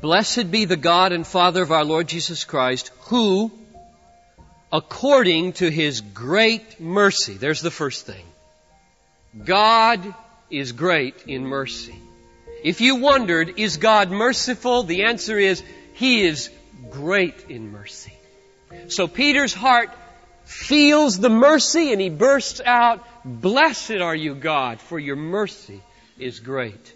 Blessed be the God and Father of our Lord Jesus Christ, who, according to his great mercy, there's the first thing. God is great in mercy. If you wondered, is God merciful? The answer is, He is great in mercy. So Peter's heart feels the mercy and he bursts out, Blessed are you, God, for your mercy is great.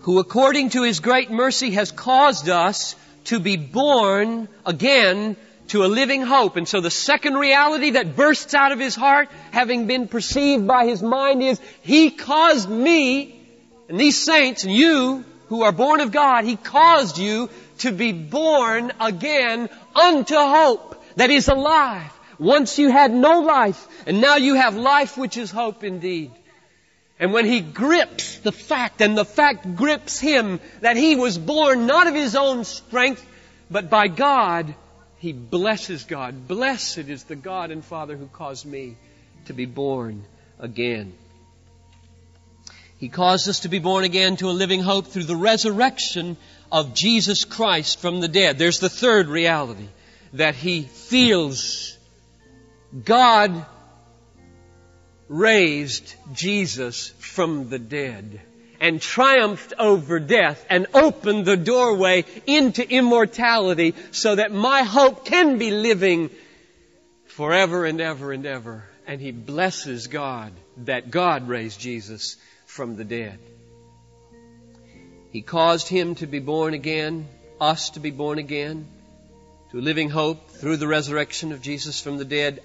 Who according to his great mercy has caused us to be born again to a living hope. And so the second reality that bursts out of his heart, having been perceived by his mind, is He caused me, and these saints, and you, who are born of God, He caused you to be born again unto hope that is alive. Once you had no life, and now you have life which is hope indeed. And when he grips the fact, and the fact grips him that he was born not of his own strength, but by God, he blesses God. Blessed is the God and Father who caused me to be born again. He caused us to be born again to a living hope through the resurrection of Jesus Christ from the dead. There's the third reality that he feels God raised Jesus from the dead and triumphed over death and opened the doorway into immortality so that my hope can be living forever and ever and ever. And he blesses God that God raised Jesus from the dead. He caused him to be born again, us to be born again, to a living hope through the resurrection of Jesus from the dead,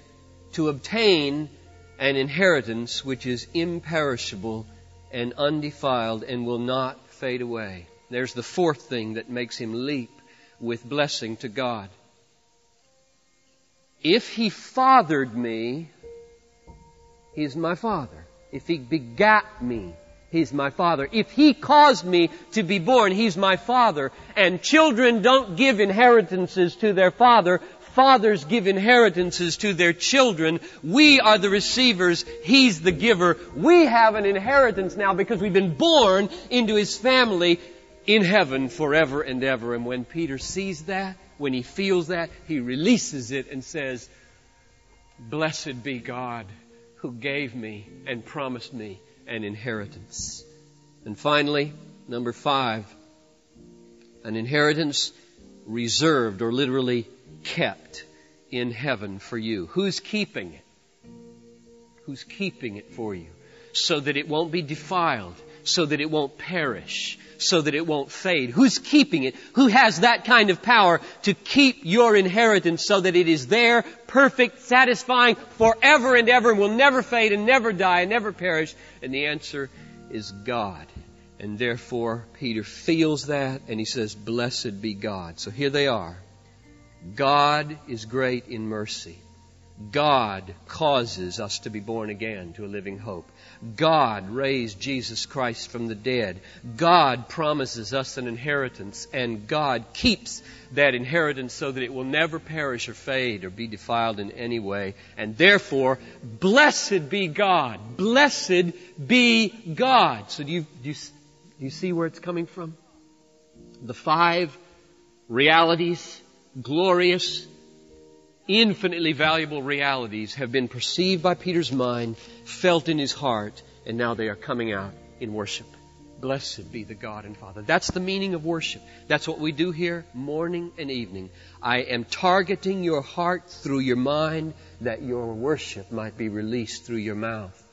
to obtain an inheritance which is imperishable and undefiled and will not fade away. There's the fourth thing that makes him leap with blessing to God. If he fathered me, he's my father. If he begat me, he's my father. If he caused me to be born, he's my father. And children don't give inheritances to their father, Fathers give inheritances to their children. We are the receivers. He's the giver. We have an inheritance now because we've been born into His family in heaven forever and ever. And when Peter sees that, when he feels that, he releases it and says, Blessed be God who gave me and promised me an inheritance. And finally, number five, an inheritance reserved or literally kept in heaven for you. Who's keeping it? Who's keeping it for you? So that it won't be defiled, so that it won't perish, so that it won't fade. Who's keeping it? Who has that kind of power to keep your inheritance so that it is there, perfect, satisfying, forever and ever, and will never fade and never die and never perish? And the answer is God. And therefore, Peter feels that and he says, Blessed be God. So here they are. God is great in mercy. God causes us to be born again to a living hope. God raised Jesus Christ from the dead. God promises us an inheritance, and God keeps that inheritance so that it will never perish or fade or be defiled in any way. And therefore, blessed be God. Blessed be God. So do you, do you, do you see where it's coming from? The five realities glorious, infinitely valuable realities have been perceived by Peter's mind, felt in his heart, and now they are coming out in worship. Blessed be the God and Father. That's the meaning of worship. That's what we do here morning and evening. I am targeting your heart through your mind that your worship might be released through your mouth.